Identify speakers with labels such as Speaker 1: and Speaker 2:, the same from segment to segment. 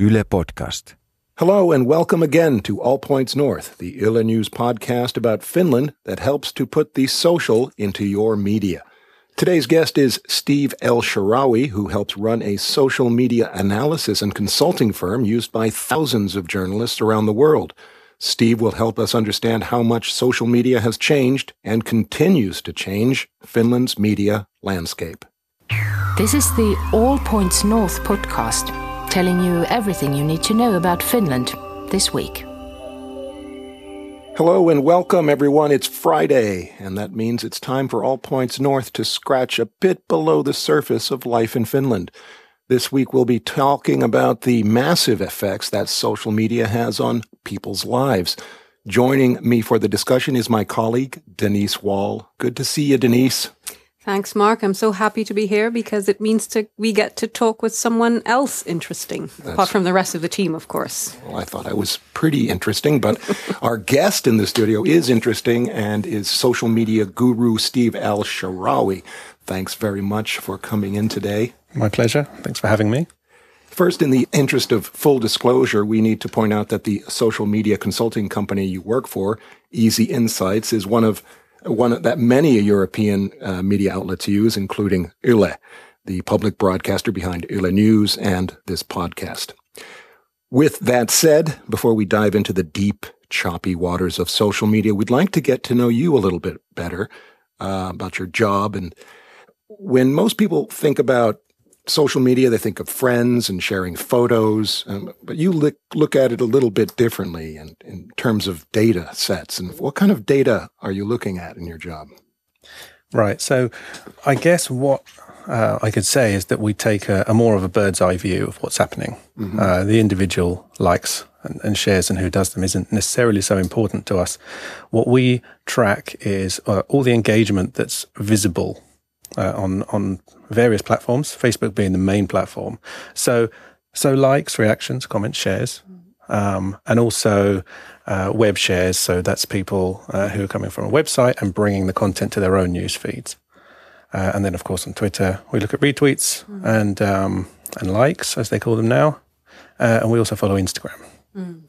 Speaker 1: Yle Podcast.
Speaker 2: Hello and welcome again to All Points North, the Yle News podcast about Finland that helps to put the social into your media. Today's guest is Steve El-Sharawy, who helps run a social media analysis and consulting firm used by thousands of journalists around the world. Steve will help us understand how much social media has changed and continues to change Finland's media landscape.
Speaker 3: This is the All Points North podcast, telling you everything you need to know about Finland this week.
Speaker 2: Hello and welcome, everyone. It's Friday, and that means it's time for All Points North to scratch a bit below the surface of life in Finland. This week, we'll be talking about the massive effects that social media has on people's lives. Joining me for the discussion is my colleague, Denise Wall. Good to see you, Denise.
Speaker 4: Thanks, Mark. I'm so happy to be here because it means to we get to talk with someone else interesting, That's, apart from the rest of the team, of course.
Speaker 2: Well, I thought I was pretty interesting, but our guest in the studio is interesting and is social media guru Steve El-Sharawy. Thanks very much for coming in today.
Speaker 5: My pleasure. Thanks for having me.
Speaker 2: First, in the interest of full disclosure, we need to point out that the social media consulting company you work for, EzyInsights, is one of one that many European uh, media outlets use, including Yle, the public broadcaster behind Yle News and this podcast. With that said, before we dive into the deep, choppy waters of social media, we'd like to get to know you a little bit better uh, about your job. And when most people think about social media, they think of friends and sharing photos, um, but you look, look at it a little bit differently in, in terms of data sets. And what kind of data are you looking at in your job?
Speaker 5: Right. So I guess what uh, I could say is that we take a, a, more of a bird's eye view of what's happening. Mm-hmm. Uh, the individual likes and, and, shares and who does them isn't necessarily so important to us. What we track is uh, all the engagement that's visible uh, on on various platforms, Facebook being the main platform. So so likes, reactions, comments, shares, um, and also uh, web shares. So that's people uh, who are coming from a website and bringing the content to their own news feeds. Uh, and then, of course, on Twitter, we look at retweets mm. and um, and likes, as they call them now, uh, and we also follow Instagram. Mm.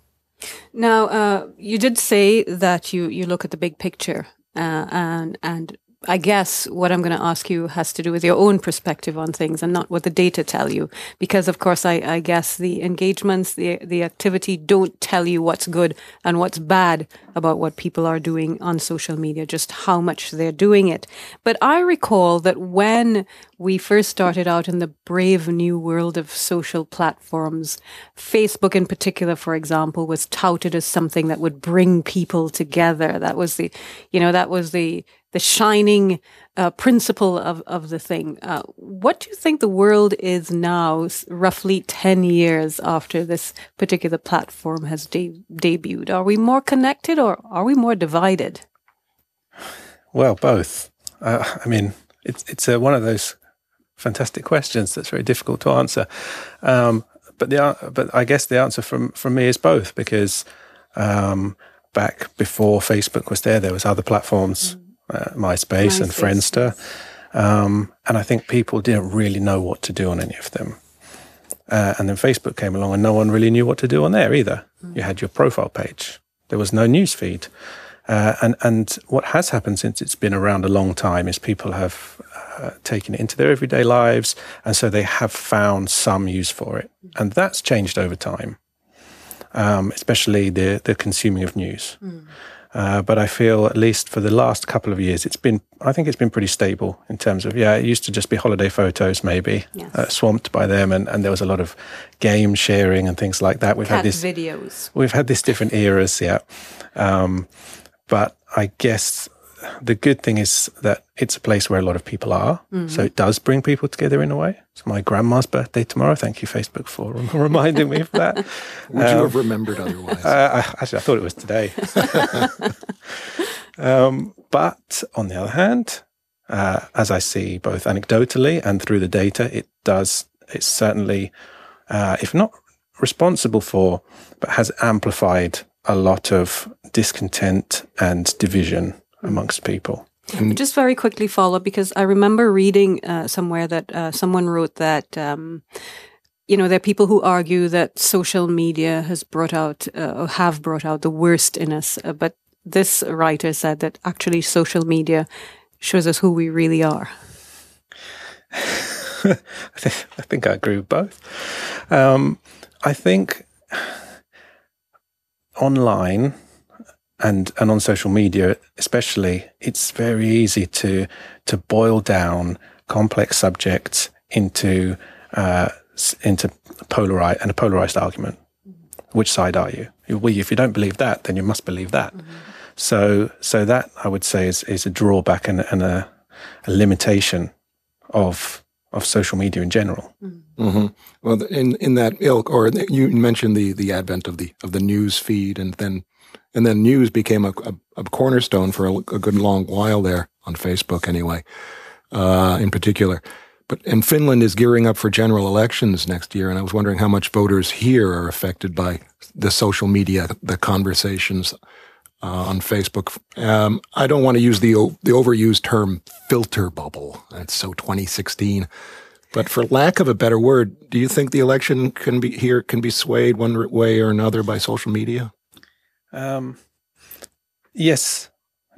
Speaker 4: Now, uh, you did say that you you look at the big picture uh, and and I guess what I'm going to ask you has to do with your own perspective on things and not what the data tell you. Because of course, I, I, guess the engagements, the, the activity don't tell you what's good and what's bad about what people are doing on social media, just how much they're doing it. But I recall that when we first started out in the brave new world of social platforms, Facebook in particular, for example, was touted as something that would bring people together. That was the, you know, that was the, the shining uh, principle of, of the thing. Uh, what do you think the world is now, roughly 10 years after this particular platform has de- debuted? Are we more connected or are we more divided?
Speaker 5: Well, both. Uh, I mean, it's, it's uh, one of those fantastic questions that's very difficult to answer. Um, but the but I guess the answer from from me is both because um, back before Facebook was there, there was other platforms. Mm uh, MySpace, MySpace, and Friendster. Um, and I think people didn't really know what to do on any of them. Uh, and then Facebook came along and no one really knew what to do on there either. Mm. You had your profile page. There was no news feed. Uh, and, and what has happened since it's been around a long time is people have uh, taken it into their everyday lives. And so they have found some use for it. And that's changed over time, um, especially the, the consuming of news. Mm. Uh, but I feel at least for the last couple of years, it's been, I think it's been pretty stable in terms of, yeah, it used to just be holiday photos, maybe yes. uh, swamped by them. And, and there was a lot of game sharing and things like that.
Speaker 4: We've Cat had this videos.
Speaker 5: We've had these different eras. Yeah. Um, but I guess the good thing is that it's a place where a lot of people are. Mm-hmm. So it does bring people together in a way. It's my grandma's birthday tomorrow. Thank you, Facebook, for reminding me of that.
Speaker 2: Would um, you have remembered otherwise?
Speaker 5: Uh, I, actually, I thought it was today. um, but on the other hand, uh, as I see both anecdotally and through the data, it does, it's certainly, uh, if not responsible for, but has amplified a lot of discontent and division amongst people.
Speaker 4: And Just very quickly follow up because I remember reading uh, somewhere that uh, someone wrote that um, you know, there are people who argue that social media has brought out, uh, or have brought out the worst in us. Uh, but this writer said that actually social media shows us who we really are.
Speaker 5: I, think, I agree with both. Um, I think online and and on social media especially it's very easy to to boil down complex subjects into uh, into polarized and a polarized argument mm-hmm. which side are you well, if you don't believe that then you must believe that mm-hmm. so so that i would say is is a drawback and, and a, a limitation of of social media in general.
Speaker 2: Mm-hmm. mm-hmm. Well, in in that ilk, or you mentioned the the advent of the of the news feed, and then and then news became a, a, a cornerstone for a, a, good long while there on Facebook, anyway, uh, in particular. But and Finland is gearing up for general elections next year, and I was wondering how much voters here are affected by the social media, the conversations uh, on Facebook. Um, I don't want to use the the overused term filter bubble. That's so 2016. But for lack of a better word, do you think the election can be here can be swayed one way or another by social media? Um,
Speaker 5: yes,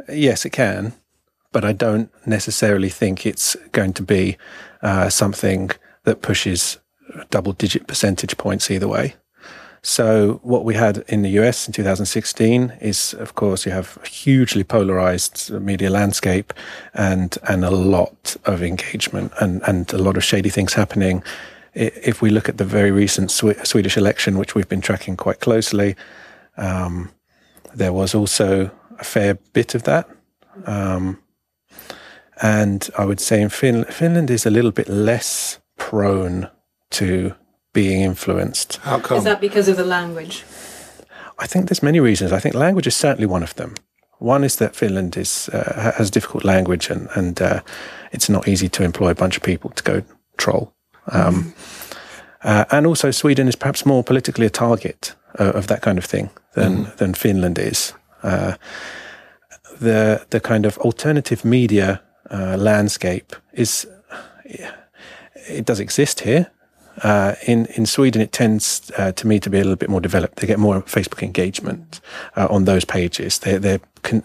Speaker 5: yes, it can. But I don't necessarily think it's going to be uh, something that pushes double digit percentage points either way. So what we had in the US in 2016 is, of course, you have a hugely polarized media landscape and, and a lot of engagement and, and a lot of shady things happening. If we look at the very recent Swedish election, which we've been tracking quite closely, um, there was also a fair bit of that. Um, and I would say in fin- Finland is a little bit less prone to being influenced.
Speaker 2: How come?
Speaker 4: Is that because of the language?
Speaker 5: I think there's many reasons. I think language is certainly one of them. One is that Finland is uh, has difficult language and and uh, it's not easy to employ a bunch of people to go troll. Um, mm. uh, and also, Sweden is perhaps more politically a target of that kind of thing than mm. than Finland is. Uh, the the kind of alternative media uh, landscape is it does exist here. Uh, in in Sweden, it tends uh, to me to be a little bit more developed. They get more Facebook engagement uh, on those pages. They they can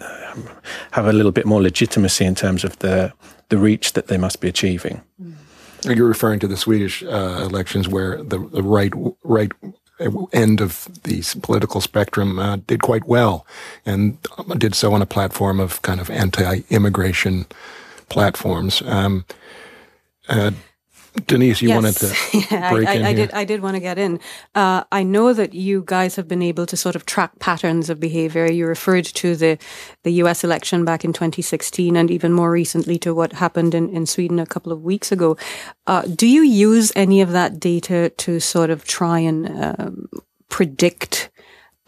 Speaker 5: have a little bit more legitimacy in terms of the the reach that they must be achieving.
Speaker 2: You're referring to the Swedish uh, elections, where the, the right right end of the political spectrum uh, did quite well, and did so on a platform of kind of anti-immigration platforms. Um, uh, Denise, you
Speaker 4: yes.
Speaker 2: wanted to break
Speaker 4: I,
Speaker 2: in
Speaker 4: I,
Speaker 2: I
Speaker 4: did. I did want to get in. Uh, I know that you guys have been able to sort of track patterns of behavior. You referred to the the U.S. election back in 2016, and even more recently to what happened in, in Sweden a couple of weeks ago. Uh, do you use any of that data to sort of try and um, predict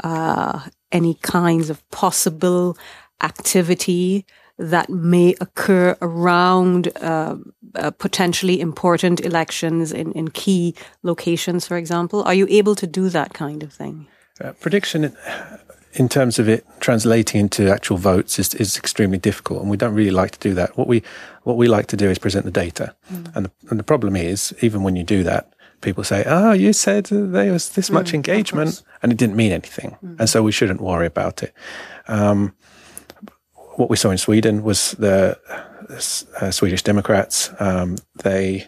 Speaker 4: uh, any kinds of possible activity that may occur around uh, uh, potentially important elections in, in key locations, for example? Are you able to do that kind of thing?
Speaker 5: Uh, prediction in terms of it translating into actual votes is, is extremely difficult, and we don't really like to do that. What we what we like to do is present the data, mm. and, the, and the problem is even when you do that, people say, "Oh, you said there was this much mm, engagement," and it didn't mean anything, mm. and so we shouldn't worry about it. Um, what we saw in Sweden was the uh, Swedish Democrats. Um, they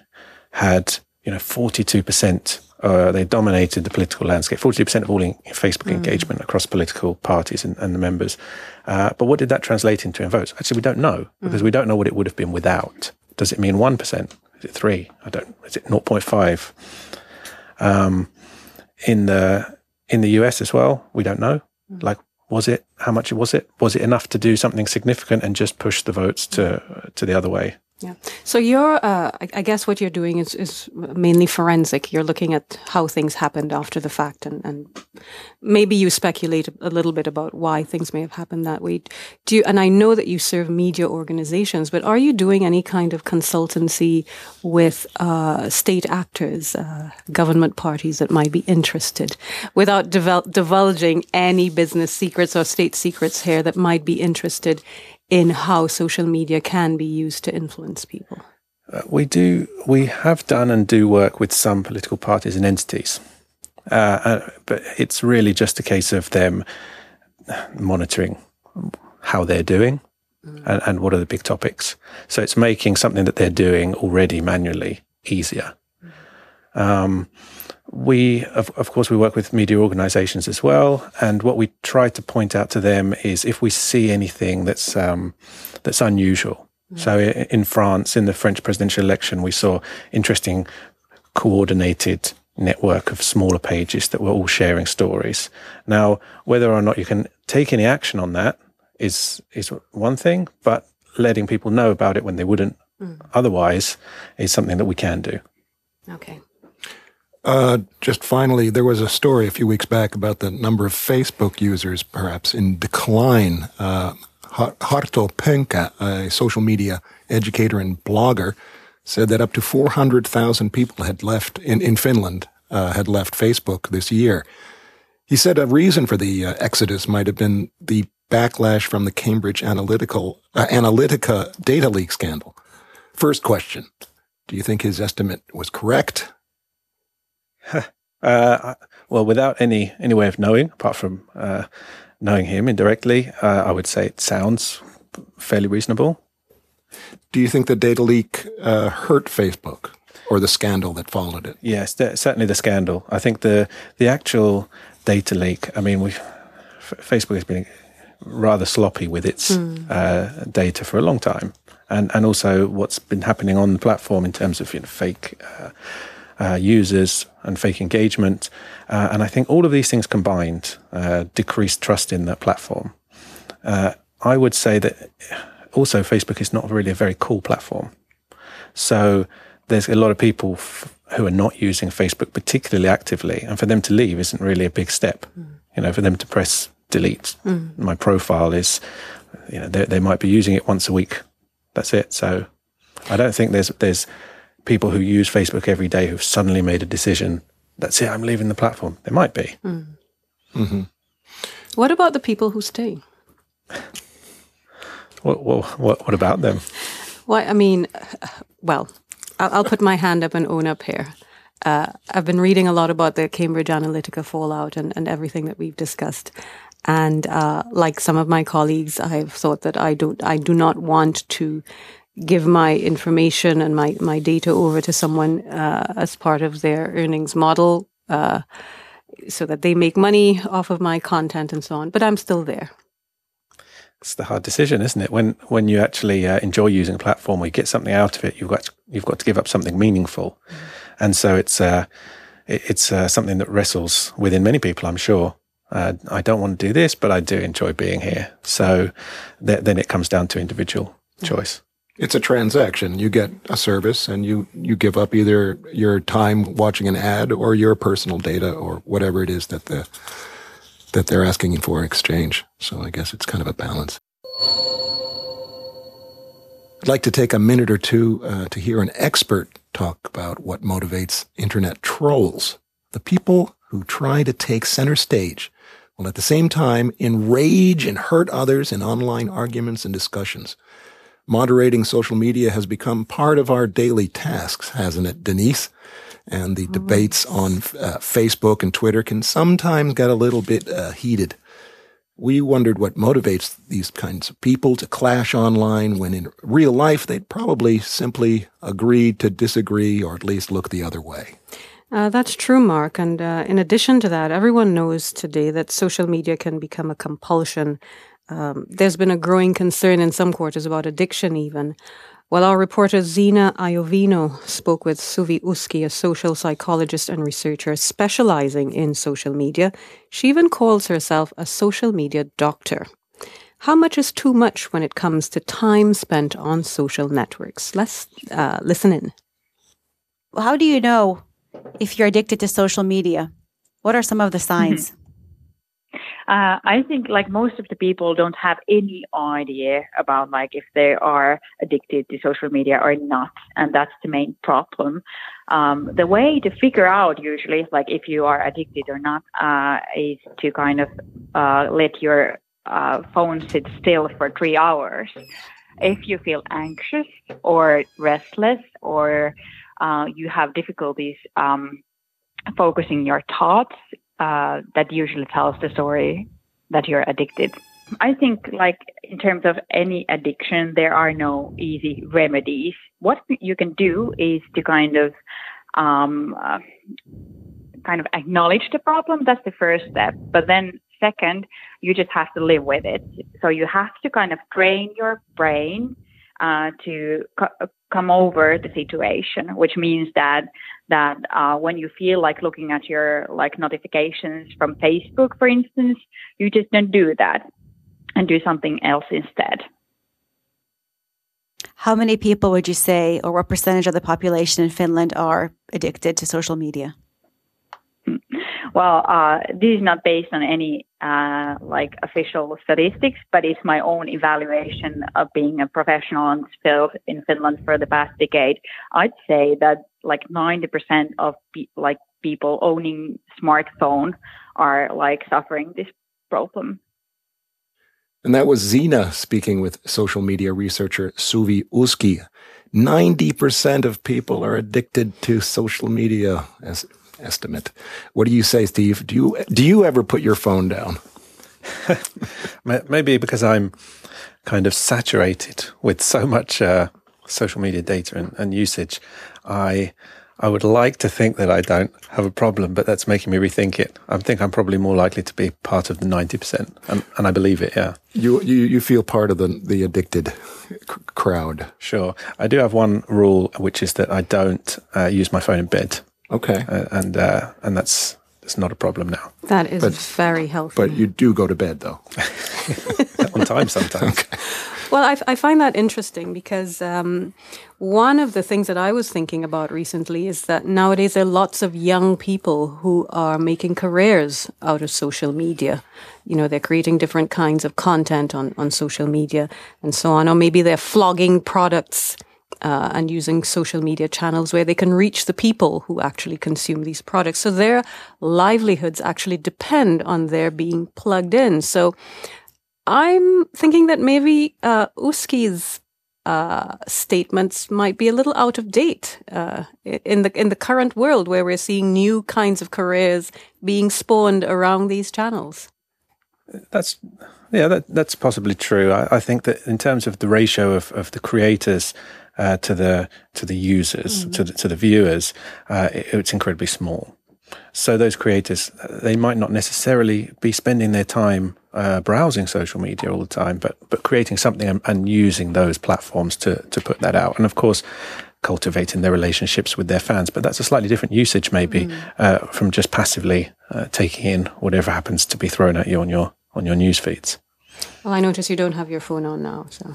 Speaker 5: had, you know, 42%, uh, they dominated the political landscape, 42% of all Facebook mm. engagement across political parties and, and the members. Uh, but what did that translate into in votes? Actually, we don't know because mm. we don't know what it would have been without. Does it mean 1%? Is it 3? I don't, is it 0.5? Um, in the, in the US as well, we don't know. Mm. Like, was it? How much was it? Was it enough to do something significant and just push the votes to to the other way?
Speaker 4: Yeah. So you're, uh, I guess what you're doing is, is mainly forensic. You're looking at how things happened after the fact, and, and maybe you speculate a little bit about why things may have happened that way. Do you, and I know that you serve media organizations, but are you doing any kind of consultancy with uh, state actors, uh, government parties that might be interested, without divulging any business secrets or state secrets here that might be interested in how social media can be used to influence people?
Speaker 5: Uh, we do. We have done and do work with some political parties and entities, uh, uh, but it's really just a case of them monitoring how they're doing mm. and, and, what are the big topics. So it's making something that they're doing already manually easier. Mm. Um, we, of, of course, we work with media organizations as well. And what we try to point out to them is if we see anything that's, um, that's unusual. Mm. So in France, in the French presidential election, we saw interesting coordinated network of smaller pages that were all sharing stories. Now, whether or not you can take any action on that is, is one thing, but letting people know about it when they wouldn't mm. otherwise is something that we can do.
Speaker 4: Okay.
Speaker 2: Uh, just finally, there was a story a few weeks back about the number of Facebook users perhaps in decline. Uh, Harto Pönkä, a social media educator and blogger, said that up to 400,000 people had left in, in Finland, uh, had left Facebook this year. He said a reason for the uh, exodus might have been the backlash from the Cambridge Analytical, uh, Analytica data leak scandal. First question. Do you think his estimate was correct?
Speaker 5: uh, well, without any any way of knowing, apart from uh, knowing him indirectly, uh, I would say it sounds fairly reasonable.
Speaker 2: Do you think the data leak uh, hurt Facebook or the scandal that followed it?
Speaker 5: Yes, certainly the scandal. I think the the actual data leak. I mean, we Facebook has been rather sloppy with its mm. data for a long time, and and also what's been happening on the platform in terms of you know, fake uh, uh, users and fake engagement. Uh, and I think all of these things combined uh, decrease trust in the platform. Uh, I would say that also Facebook is not really a very cool platform. So there's a lot of people f- who are not using Facebook particularly actively, and for them to leave isn't really a big step. Mm. You know, for them to press delete, mm. my profile is, you know, they, they might be using it once a week. That's it. So I don't think there's there's people who use Facebook every day who've suddenly made a decision. That's it. I'm leaving the platform. There might be. Mm.
Speaker 4: Mm-hmm. What about the people who stay?
Speaker 5: What, what, what, what about them?
Speaker 4: Well, I mean, well, I'll, I'll, put my hand up and own up here. Uh, I've been reading a lot about the Cambridge Analytica fallout and, and everything that we've discussed. And uh, like some of my colleagues, I've thought that I don't, I do not want to give my information and my, my data over to someone uh, as part of their earnings model uh, so that they make money off of my content and so on. But I'm still there.
Speaker 5: It's the hard decision, isn't it? When when you actually uh, enjoy using a platform, or you get something out of it, you've got to, you've got to give up something meaningful, mm. and so it's uh, it, it's uh, something that wrestles within many people, I'm sure. Uh, I don't want to do this, but I do enjoy being here. So th- then it comes down to individual mm. choice.
Speaker 2: It's a transaction. You get a service and you, you give up either your time watching an ad or your personal data or whatever it is that the, that they're asking for in exchange. So I guess it's kind of a balance. I'd like to take a minute or two uh, to hear an expert talk about what motivates internet trolls, the people who try to take center stage while at the same time enrage and hurt others in online arguments and discussions. Moderating social media has become part of our daily tasks, hasn't it, Denise? And the debates on uh, Facebook and Twitter can sometimes get a little bit uh, heated. We wondered what motivates these kinds of people to clash online when in real life they'd probably simply agree to disagree or at least look the other way.
Speaker 4: Uh, that's true, Mark. And uh, in addition to that, everyone knows today that social media can become a compulsion um, there's been a growing concern in some quarters about addiction, even. While our reporter Zena Iovino spoke with Suvi Uski, a social psychologist and researcher specializing in social media, she even calls herself a social media doctor. How much is too much when it comes to time spent on social networks? Let's uh, listen in.
Speaker 1: How do you know if you're addicted to social media? What are some of the signs? Mm-hmm.
Speaker 6: Uh, I think like most of the people don't have any idea about like if they are addicted to social media or not, and that's the main problem. Um, the way to figure out usually like if you are addicted or not uh, is to kind of uh, let your uh, phone sit still for three hours. if you feel anxious or restless or uh, you have difficulties um, focusing your thoughts, uh, that usually tells the story that you're addicted. I think, like in terms of any addiction, there are no easy remedies. What you can do is to kind of um, uh, kind of acknowledge the problem. That's the first step. But then second, you just have to live with it. So you have to kind of train your brain uh, to co- come over the situation, which means that that uh, when you feel like looking at your like notifications from Facebook, for instance, you just don't do that and do something else instead.
Speaker 1: How many people would you say, or what percentage of the population in Finland are addicted to social media?
Speaker 6: Well, uh, this is not based on any uh, like official statistics, but it's my own evaluation of being a professional in this field in Finland for the past decade. I'd say that like 90% of pe- like people owning smartphone are like suffering this problem.
Speaker 2: And that was Zena speaking with social media researcher Suvi Uski. 90% of people are addicted to social media as estimate. What do you say, Steve? Do you do you ever put your phone down?
Speaker 5: Maybe because I'm kind of saturated with so much uh, social media data and, and usage. I I would like to think that I don't have a problem, but that's making me rethink it. I think I'm probably more likely to be part of the 90%, and, and I believe it, yeah.
Speaker 2: You, you, you feel part of the, the addicted crowd.
Speaker 5: Sure. I do have one rule, which is that I don't uh, use my phone in bed.
Speaker 2: Okay.
Speaker 5: Uh, and, uh, and that's, that's not a problem now.
Speaker 4: That is but, very healthy.
Speaker 2: But you do go to bed, though.
Speaker 5: On time sometimes. okay.
Speaker 4: Well, I, I, find that interesting because um, one of the things that I was thinking about recently is that nowadays there are lots of young people who are making careers out of social media. You know, they're creating different kinds of content on, on social media and so on, or maybe they're flogging products. Uh, and using social media channels where they can reach the people who actually consume these products. So their livelihoods actually depend on their being plugged in. So I'm thinking that maybe uh, Uski's uh, statements might be a little out of date uh, in the in the current world where we're seeing new kinds of careers being spawned around these channels.
Speaker 5: That's yeah, that, that's possibly true. I, I, think that in terms of the ratio of, of the creators uh, to the to the users mm. to the, to the viewers, uh, it, it's incredibly small. So those creators, they might not necessarily be spending their time uh, browsing social media all the time, but but creating something and, and, using those platforms to to put that out, and of course. Cultivating their relationships with their fans, but that's a slightly different usage, maybe, mm. uh, from just passively uh, taking in whatever happens to be thrown at you on your on your news feeds.
Speaker 4: Well, I notice you don't have your phone on now, so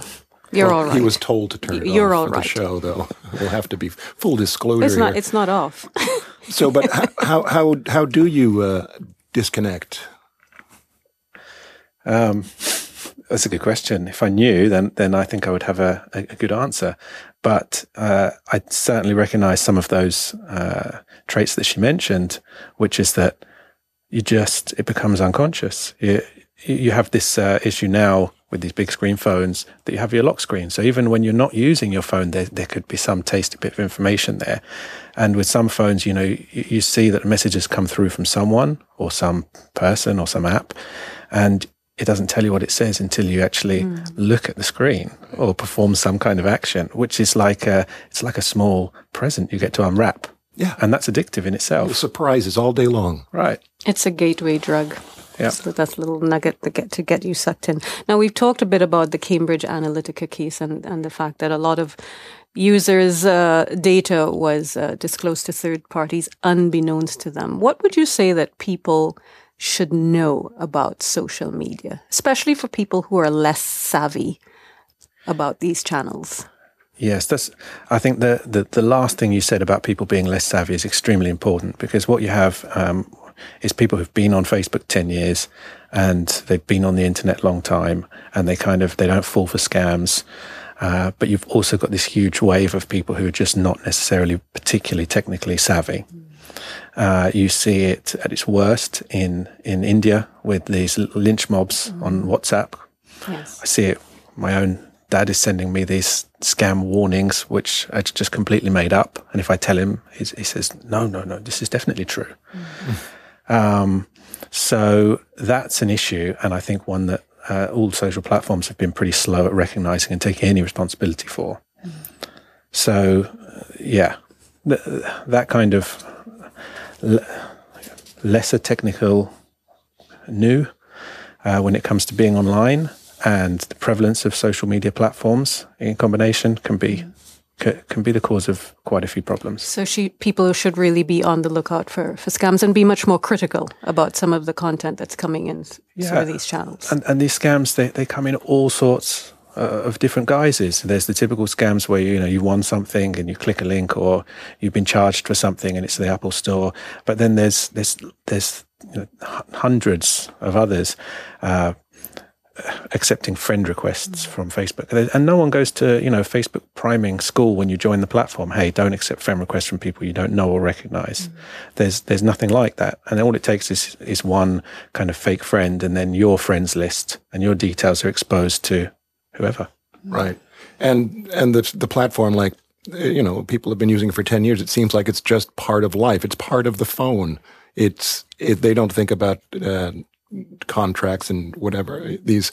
Speaker 4: you're
Speaker 2: well,
Speaker 4: all right.
Speaker 2: He was told to turn it
Speaker 4: You're
Speaker 2: off
Speaker 4: all
Speaker 2: for
Speaker 4: right.
Speaker 2: the show, though. We'll have to be full disclosure.
Speaker 4: It's not.
Speaker 2: Here.
Speaker 4: It's not off.
Speaker 2: so, but how how how do you uh, disconnect
Speaker 5: um, that's a good question. If I knew, then then I think I would have a, a, a good answer. But uh, I certainly recognise some of those uh, traits that she mentioned, which is that you just it becomes unconscious. You you have this uh, issue now with these big screen phones that you have your lock screen. So even when you're not using your phone, there there could be some tasty bit of information there. And with some phones, you know, you, you see that messages come through from someone or some person or some app, and it doesn't tell you what it says until you actually mm. look at the screen or perform some kind of action, which is like a, it's like a small present you get to unwrap.
Speaker 2: Yeah.
Speaker 5: And that's addictive in itself.
Speaker 2: Surprises all day long.
Speaker 5: Right.
Speaker 4: It's a gateway drug. Yeah. So that's a little nugget to get to get you sucked in. Now we've talked a bit about the Cambridge Analytica case and, and the fact that a lot of users' uh, data was uh, disclosed to third parties unbeknownst to them. What would you say that people should know about social media, especially for people who are less savvy about these channels?
Speaker 5: Yes, that's. I think the, the, the last thing you said about people being less savvy is extremely important because what you have um, is people who've been on Facebook ten years and they've been on the internet a long time and they kind of they don't fall for scams. Uh, but you've also got this huge wave of people who are just not necessarily particularly technically savvy. Uh, you see it at its worst in, in India with these lynch mobs mm. on WhatsApp.
Speaker 4: Yes.
Speaker 5: I see it my own dad is sending me these scam warnings, which are just completely made up. And if I tell him, he says, no, no, no, this is definitely true. Mm. Um, so that's an issue. And I think one that uh, all social platforms have been pretty slow at recognizing and taking any responsibility for. Mm. So, uh, yeah, th- that kind of l- lesser technical new uh, when it comes to being online and the prevalence of social media platforms in combination can be can be the cause of quite a few problems.
Speaker 4: So she, people should really be on the lookout for, for scams and be much more critical about some of the content that's coming in yeah. through these channels.
Speaker 5: And, and these scams, they, they come in all sorts uh, of different guises. There's the typical scams where you know you won something and you click a link, or you've been charged for something and it's the Apple Store. But then there's there's there's you know, hundreds of others. Uh, accepting friend requests mm. from Facebook. And no one goes to, you know, Facebook priming school when you join the platform. Hey, don't accept friend requests from people you don't know or recognize. Mm. There's there's nothing like that. And all it takes is is one kind of fake friend and then your friends list and your details are exposed to whoever.
Speaker 2: Right. And and the the platform like you know, people have been using it for 10 years. It seems like it's just part of life. It's part of the phone. It's, it, they don't think about, uh, contracts and whatever these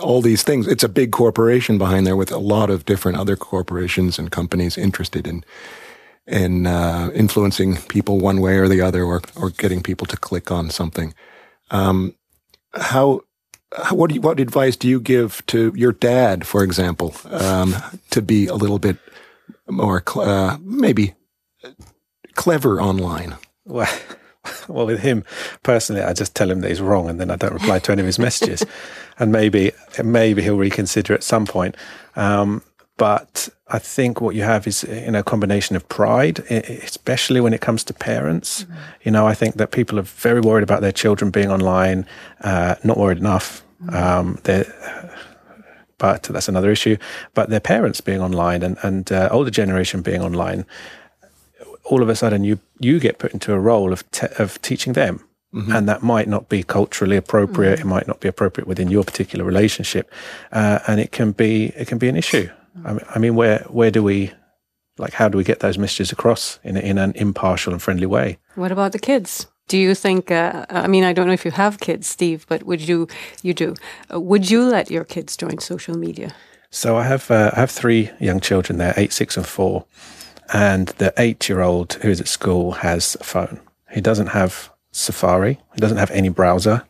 Speaker 2: all these things. It's a big corporation behind there with a lot of different other corporations and companies interested in in uh, influencing people one way or the other or or getting people to click on something. Um, how what you, what advice do you give to your dad for example um, to be a little bit more cl- uh, maybe clever online?
Speaker 5: Well well, with him personally, I just tell him that he's wrong, and then I don't reply to any of his messages. and maybe, maybe he'll reconsider at some point. Um, but I think what you have is you know a combination of pride, especially when it comes to parents. Mm-hmm. You know, I think that people are very worried about their children being online, uh, not worried enough. Mm-hmm. Um, but that's another issue. But their parents being online and and uh, older generation being online, all of a sudden you you get put into a role of te- of teaching them. Mm-hmm. And that might not be culturally appropriate. Mm-hmm. It might not be appropriate within your particular relationship, uh, and it can be it can be an issue. I mean, I mean, where where do we like how do we get those messages across in in an impartial and friendly way?
Speaker 4: What about the kids? Do you think? Uh, I mean, I don't know if you have kids, Steve, but would you? You do. Uh, would you let your kids join social media?
Speaker 5: So I have uh, I have three young children. They're eight, six, and four and the eight year old who is at school has a phone. He doesn't have Safari, he doesn't have any browser,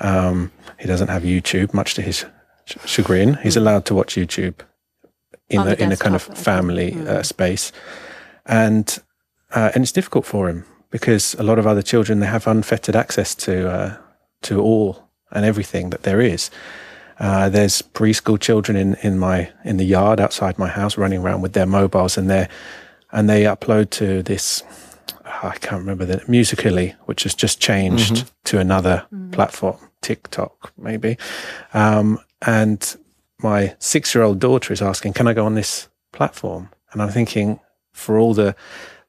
Speaker 5: um, he doesn't have YouTube, much to his chagrin. He's mm. allowed to watch YouTube in, the, in a kind of family mm. uh, space. And, uh, and it's difficult for him because a lot of other children, they have unfettered access to, uh, to all and everything that there is. Uh, there's preschool children in, in my in the yard outside my house running around with their mobiles and they're and they upload to this. I can't remember the Musical.ly, which has just changed mm-hmm. to another mm. platform, TikTok maybe. Um, and my six-year-old daughter is asking, "Can I go on this platform?" And I'm thinking, for all the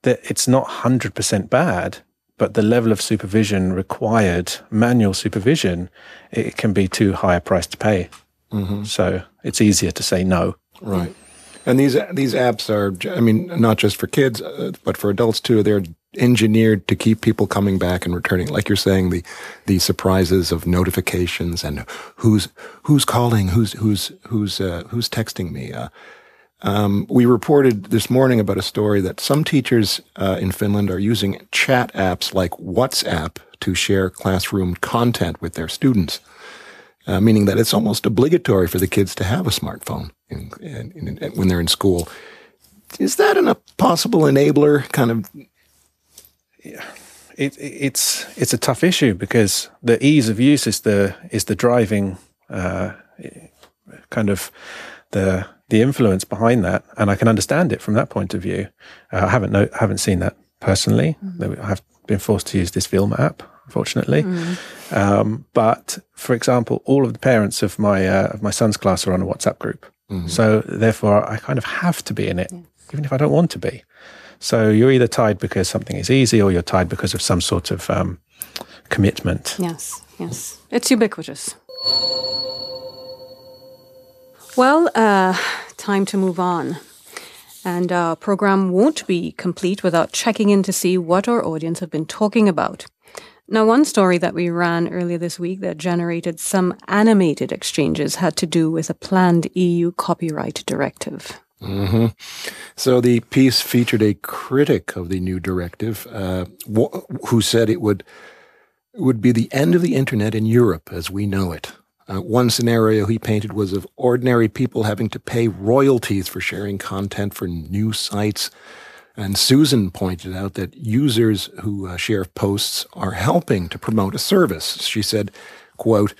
Speaker 5: that it's not hundred percent bad, but the level of supervision required, manual supervision, it can be too high a price to pay. Mm-hmm. So it's easier to say no.
Speaker 2: Right. And these these apps are, I mean, not just for kids, uh, but for adults too. They're engineered to keep people coming back and returning. Like you're saying, the the surprises of notifications and who's who's calling, who's who's who's uh, who's texting me. Uh, um, we reported this morning about a story that some teachers uh, in Finland are using chat apps like WhatsApp to share classroom content with their students uh, meaning that it's almost obligatory for the kids to have a smartphone in, in, in, when they're in school. Is that an, a possible enabler? Kind of.
Speaker 5: Yeah. It, it's it's a tough issue because the ease of use is the is the driving uh, kind of the the influence behind that, and I can understand it from that point of view. Uh, I haven't no, haven't seen that personally. Mm-hmm. I have been forced to use this Wilma app, unfortunately. Mm. Um, but for example, all of the parents of my uh, of my son's class are on a WhatsApp group, mm-hmm. so therefore I kind of have to be in it, even if I don't want to be. So you're either tied because something is easy, or you're tied because of some sort of um, commitment.
Speaker 4: Yes, yes, it's ubiquitous. Well, uh, time to move on. And our program won't be complete without checking in to see what our audience have been talking about. Now, one story that we ran earlier this week that generated some animated exchanges had to do with a planned EU copyright directive.
Speaker 2: Mm-hmm. So the piece featured a critic of the new directive uh, wh- who said it would would be the end of the internet in Europe as we know it. Uh, one scenario he painted was of ordinary people having to pay royalties for sharing content for new sites. And Susan pointed out that users who uh, share posts are helping to promote a service. She said, quote,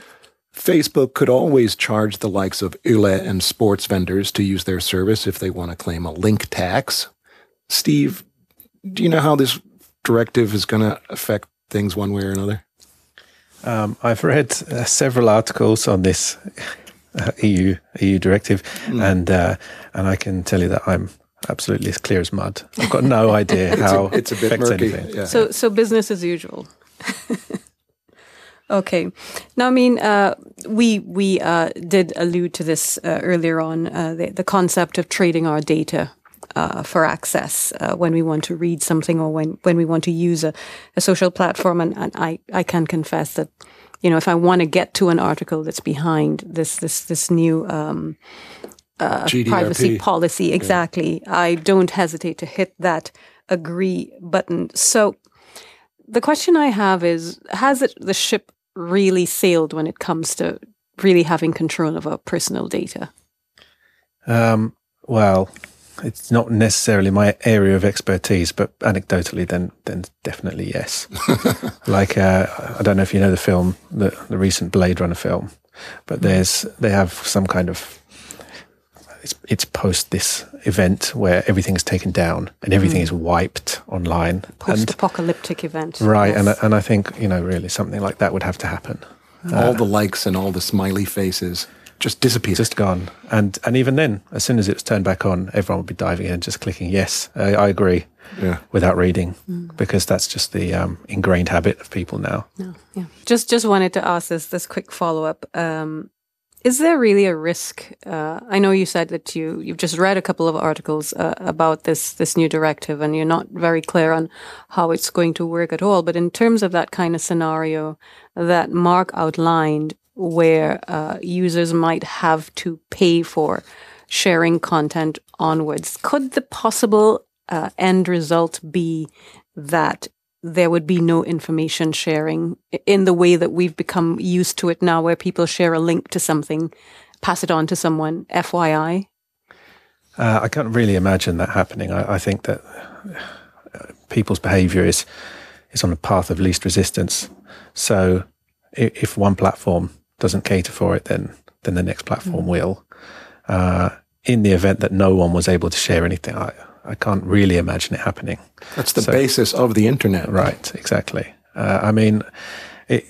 Speaker 2: Facebook could always charge the likes of Yle and sports vendors to use their service if they want to claim a link tax. Steve, do you know how this directive is going to affect things one way or another?
Speaker 5: Um, I've read uh, several articles on this uh, EU EU directive, mm. and uh, and I can tell you that I'm absolutely as clear as mud. I've got no idea how
Speaker 2: it's a, it's a bit murky. Yeah.
Speaker 4: So so business as usual. Okay. Now, I mean, uh, we we uh, did allude to this uh, earlier on uh, the, the concept of trading our data uh, for access uh, when we want to read something or when when we want to use a, a social platform. And, and I I can confess that you know if I want to get to an article that's behind this this this new um, privacy policy, exactly, yeah. I don't hesitate to hit that agree button. So the question I have is: Has it the ship really sailed when it comes to really having control of our personal data?
Speaker 5: Um, well, it's not necessarily my area of expertise, but anecdotally, then then definitely yes. like uh, I don't know if you know the film, the, the recent Blade Runner film, but there's they have some kind of it's, it's post this event where everything is taken down and everything mm. is wiped online.
Speaker 4: Post-apocalyptic event,
Speaker 5: right? Yes. And and I think you know really something like that would have to happen.
Speaker 2: All uh, the likes and all the smiley faces just disappeared,
Speaker 5: just gone. And and even then, as soon as it was turned back on, everyone would be diving in, and just clicking yes, I, I agree,
Speaker 2: yeah.
Speaker 5: without reading, mm. because that's just the um, ingrained habit of people now.
Speaker 4: No, yeah. Just just wanted to ask this this quick follow up. Um, is there really a risk? Uh, I know you said that you you've just read a couple of articles uh, about this this new directive, and you're not very clear on how it's going to work at all. But in terms of that kind of scenario that Mark outlined, where uh, users might have to pay for sharing content onwards, could the possible uh, end result be that there would be no information sharing in the way that we've become used to it now, where people share a link to something, pass it on to someone, FYI?
Speaker 5: Uh, I can't really imagine that happening. I, I think that uh, people's behavior is, is on a path of least resistance. So if, if one platform doesn't cater for it, then, then the next platform mm. will. Uh, in the event that no one was able to share anything, I, I can't really imagine it happening.
Speaker 2: That's the so, basis of the internet.
Speaker 5: Right, exactly. Uh, I mean, it,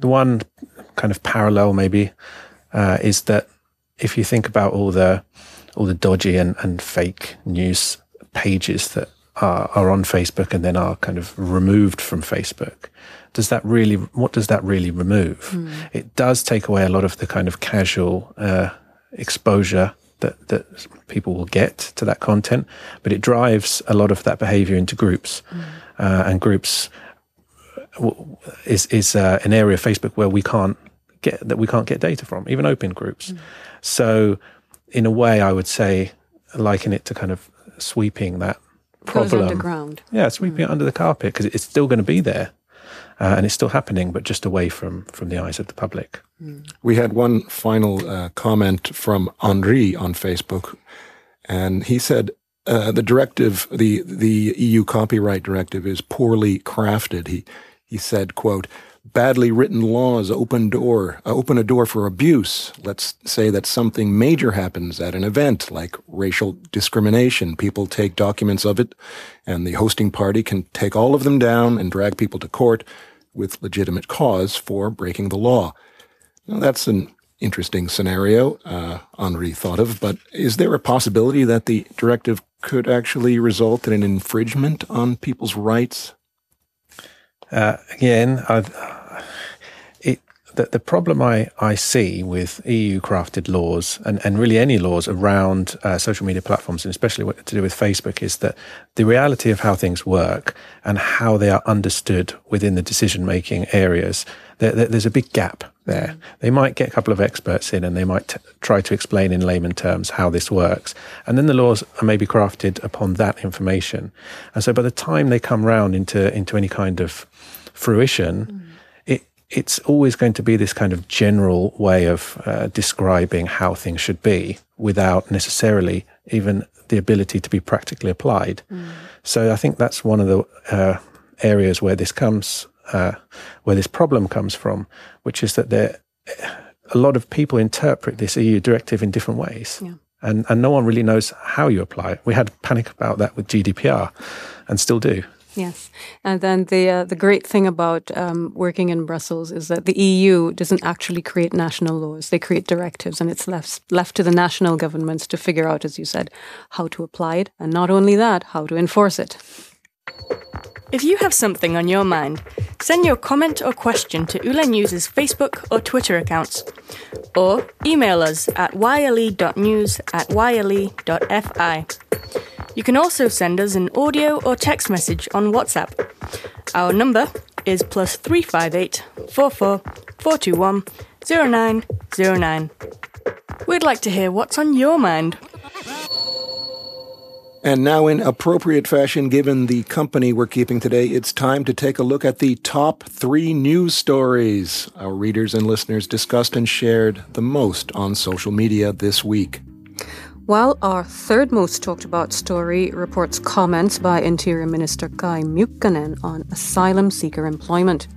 Speaker 5: the one kind of parallel maybe uh, is that if you think about all the all the dodgy and, and fake news pages that are, are on Facebook and then are kind of removed from Facebook, does that really what does that really remove? Mm. It does take away a lot of the kind of casual uh, exposure that, that people will get to that content, but it drives a lot of that behavior into groups. Mm. Uh, and groups is, is uh, an area of Facebook where we can't get, that we can't get data from, even open groups. Mm. So in a way, I would say, liken it to kind of sweeping that problem.
Speaker 4: Underground.
Speaker 5: Yeah, sweeping mm. it under the carpet because it's still going to be there uh, and it's still happening, but just away from from the eyes of the public.
Speaker 2: We had one final uh, comment from Henri on Facebook, and he said uh, the directive, the the EU copyright directive, is poorly crafted. He he said, "quote." badly written laws open door uh, open a door for abuse. Let's say that something major happens at an event like racial discrimination. People take documents of it and the hosting party can take all of them down and drag people to court with legitimate cause for breaking the law. Now, that's an interesting scenario uh, Henri thought of, but is there a possibility that the directive could actually result in an infringement on people's rights?
Speaker 5: Uh, again, i it, the, the problem I, I see with EU crafted laws and, and really any laws around uh, social media platforms, and especially what to do with Facebook, is that the reality of how things work and how they are understood within the decision making areas, there, there, there's a big gap there. They might get a couple of experts in and they might t- try to explain in layman terms how this works. And then the laws are maybe crafted upon that information. And so by the time they come round into, into any kind of fruition, mm it's always going to be this kind of general way of uh, describing how things should be without necessarily even the ability to be practically applied. Mm. So I think that's one of the uh, areas where this comes, uh, where this problem comes from, which is that there, a lot of people interpret this EU directive in different ways. Yeah. And, and no one really knows how you apply it. We had panic about that with GDPR and still do.
Speaker 4: Yes, and then the uh, the great thing about um, working in Brussels is that the EU doesn't actually create national laws; they create directives, and it's left left to the national governments to figure out, as you said, how to apply it, and not only that, how to enforce it.
Speaker 7: If you have something on your mind, send your comment or question to Yle News's Facebook or Twitter accounts, or email us at yle.news at yle.fi. You can also send us an audio or text message on WhatsApp. Our number is plus 358 44 421 0909. We'd like to hear what's on your mind.
Speaker 2: And now, in appropriate fashion, given the company we're keeping today, it's time to take a look at the top three news stories our readers and listeners discussed and shared the most on social media this week.
Speaker 4: While our third most talked about story reports comments by Interior Minister Kai Mykkänen on asylum seeker employment.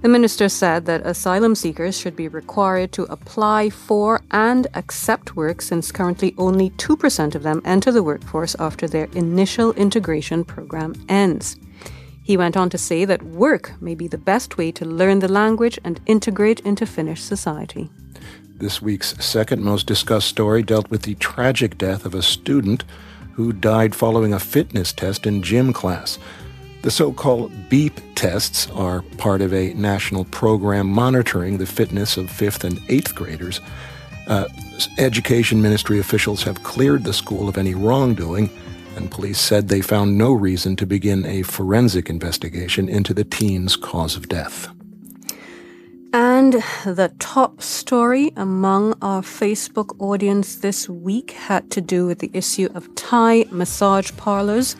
Speaker 4: The minister said that asylum seekers should be required to apply for and accept work since currently only 2% of them enter the workforce after their initial integration program ends. He went on to say that work may be the best way to learn the language and integrate into Finnish society.
Speaker 2: This week's second most discussed story dealt with the tragic death of a student who died following a fitness test in gym class. The so called BEEP tests are part of a national program monitoring the fitness of fifth and eighth graders. Uh, education ministry officials have cleared the school of any wrongdoing, and police said they found no reason to begin a forensic investigation into the teen's cause of death.
Speaker 4: And the top story among our Facebook audience this week had to do with the issue of Thai massage parlors.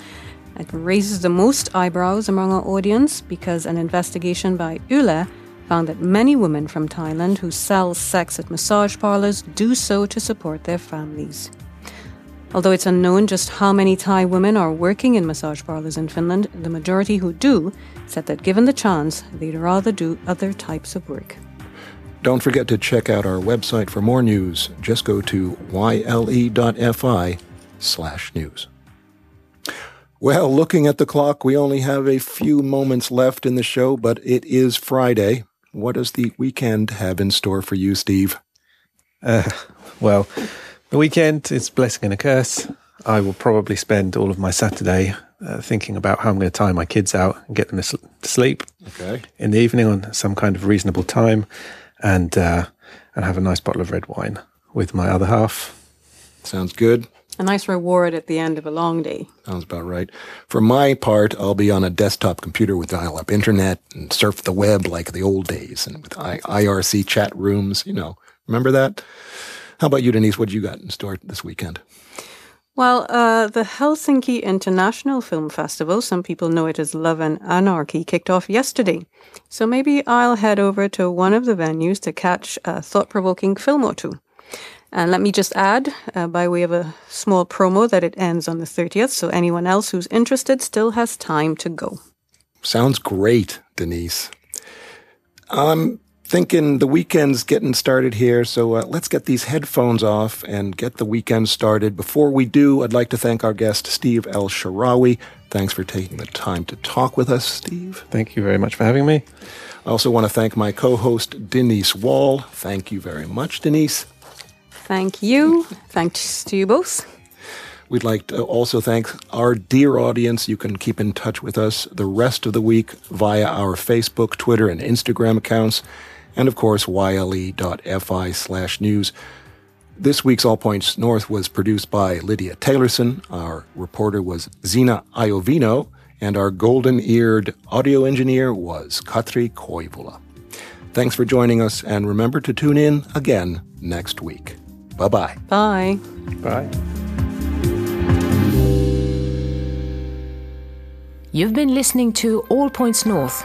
Speaker 4: It raises the most eyebrows among our audience because an investigation by Yle found that many women from Thailand who sell sex at massage parlors do so to support their families. Although it's unknown just how many Thai women are working in massage parlors in Finland, the majority who do said that given the chance, they'd rather do other types of work.
Speaker 2: Don't forget to check out our website for more news. Just go to yle.fi slash news. Well, looking at the clock, we only have a few moments left in the show, but it is Friday. What does the weekend have in store for you, Steve?
Speaker 5: Uh, well, the weekend is blessing and a curse. I will probably spend all of my Saturday uh, thinking about how I'm going to tie my kids out and get them to sleep
Speaker 2: okay.
Speaker 5: in the evening on some kind of reasonable time, and uh, and have a nice bottle of red wine with my other half.
Speaker 2: Sounds good.
Speaker 4: A nice reward at the end of a long day.
Speaker 2: Sounds about right. For my part, I'll be on a desktop computer with dial-up internet and surf the web like the old days, and with I- IRC chat rooms. You know, remember that? How about you, Denise? What do you got in store this weekend?
Speaker 4: Well, uh, the Helsinki International Film Festival, some people know it as Love and Anarchy, kicked off yesterday. So maybe I'll head over to one of the venues to catch a thought provoking film or two. And let me just add, uh, by way of a small promo, that it ends on the 30th, so anyone else who's interested still has time to go.
Speaker 2: Sounds great, Denise. Um, thinking the weekend's getting started here, so uh, let's get these headphones off and get the weekend started. Before we do, I'd like to thank our guest, Steve El-Sharawy. Thanks for taking the time to talk with us, Steve.
Speaker 5: Thank you very much for having me.
Speaker 2: I also want to thank my co host, Denise Wall. Thank you very much, Denise.
Speaker 4: Thank you. Thanks to you both.
Speaker 2: We'd like to also thank our dear audience. You can keep in touch with us the rest of the week via our Facebook, Twitter, and Instagram accounts. And of course, yle.fi slash news. This week's All Points North was produced by Lydia Taylorson. Our reporter was Zena Iovino, and our golden eared audio engineer was Katri Koivula. Thanks for joining us, and remember to tune in again next week. Bye-bye.
Speaker 4: Bye.
Speaker 5: Bye.
Speaker 3: You've been listening to All Points North,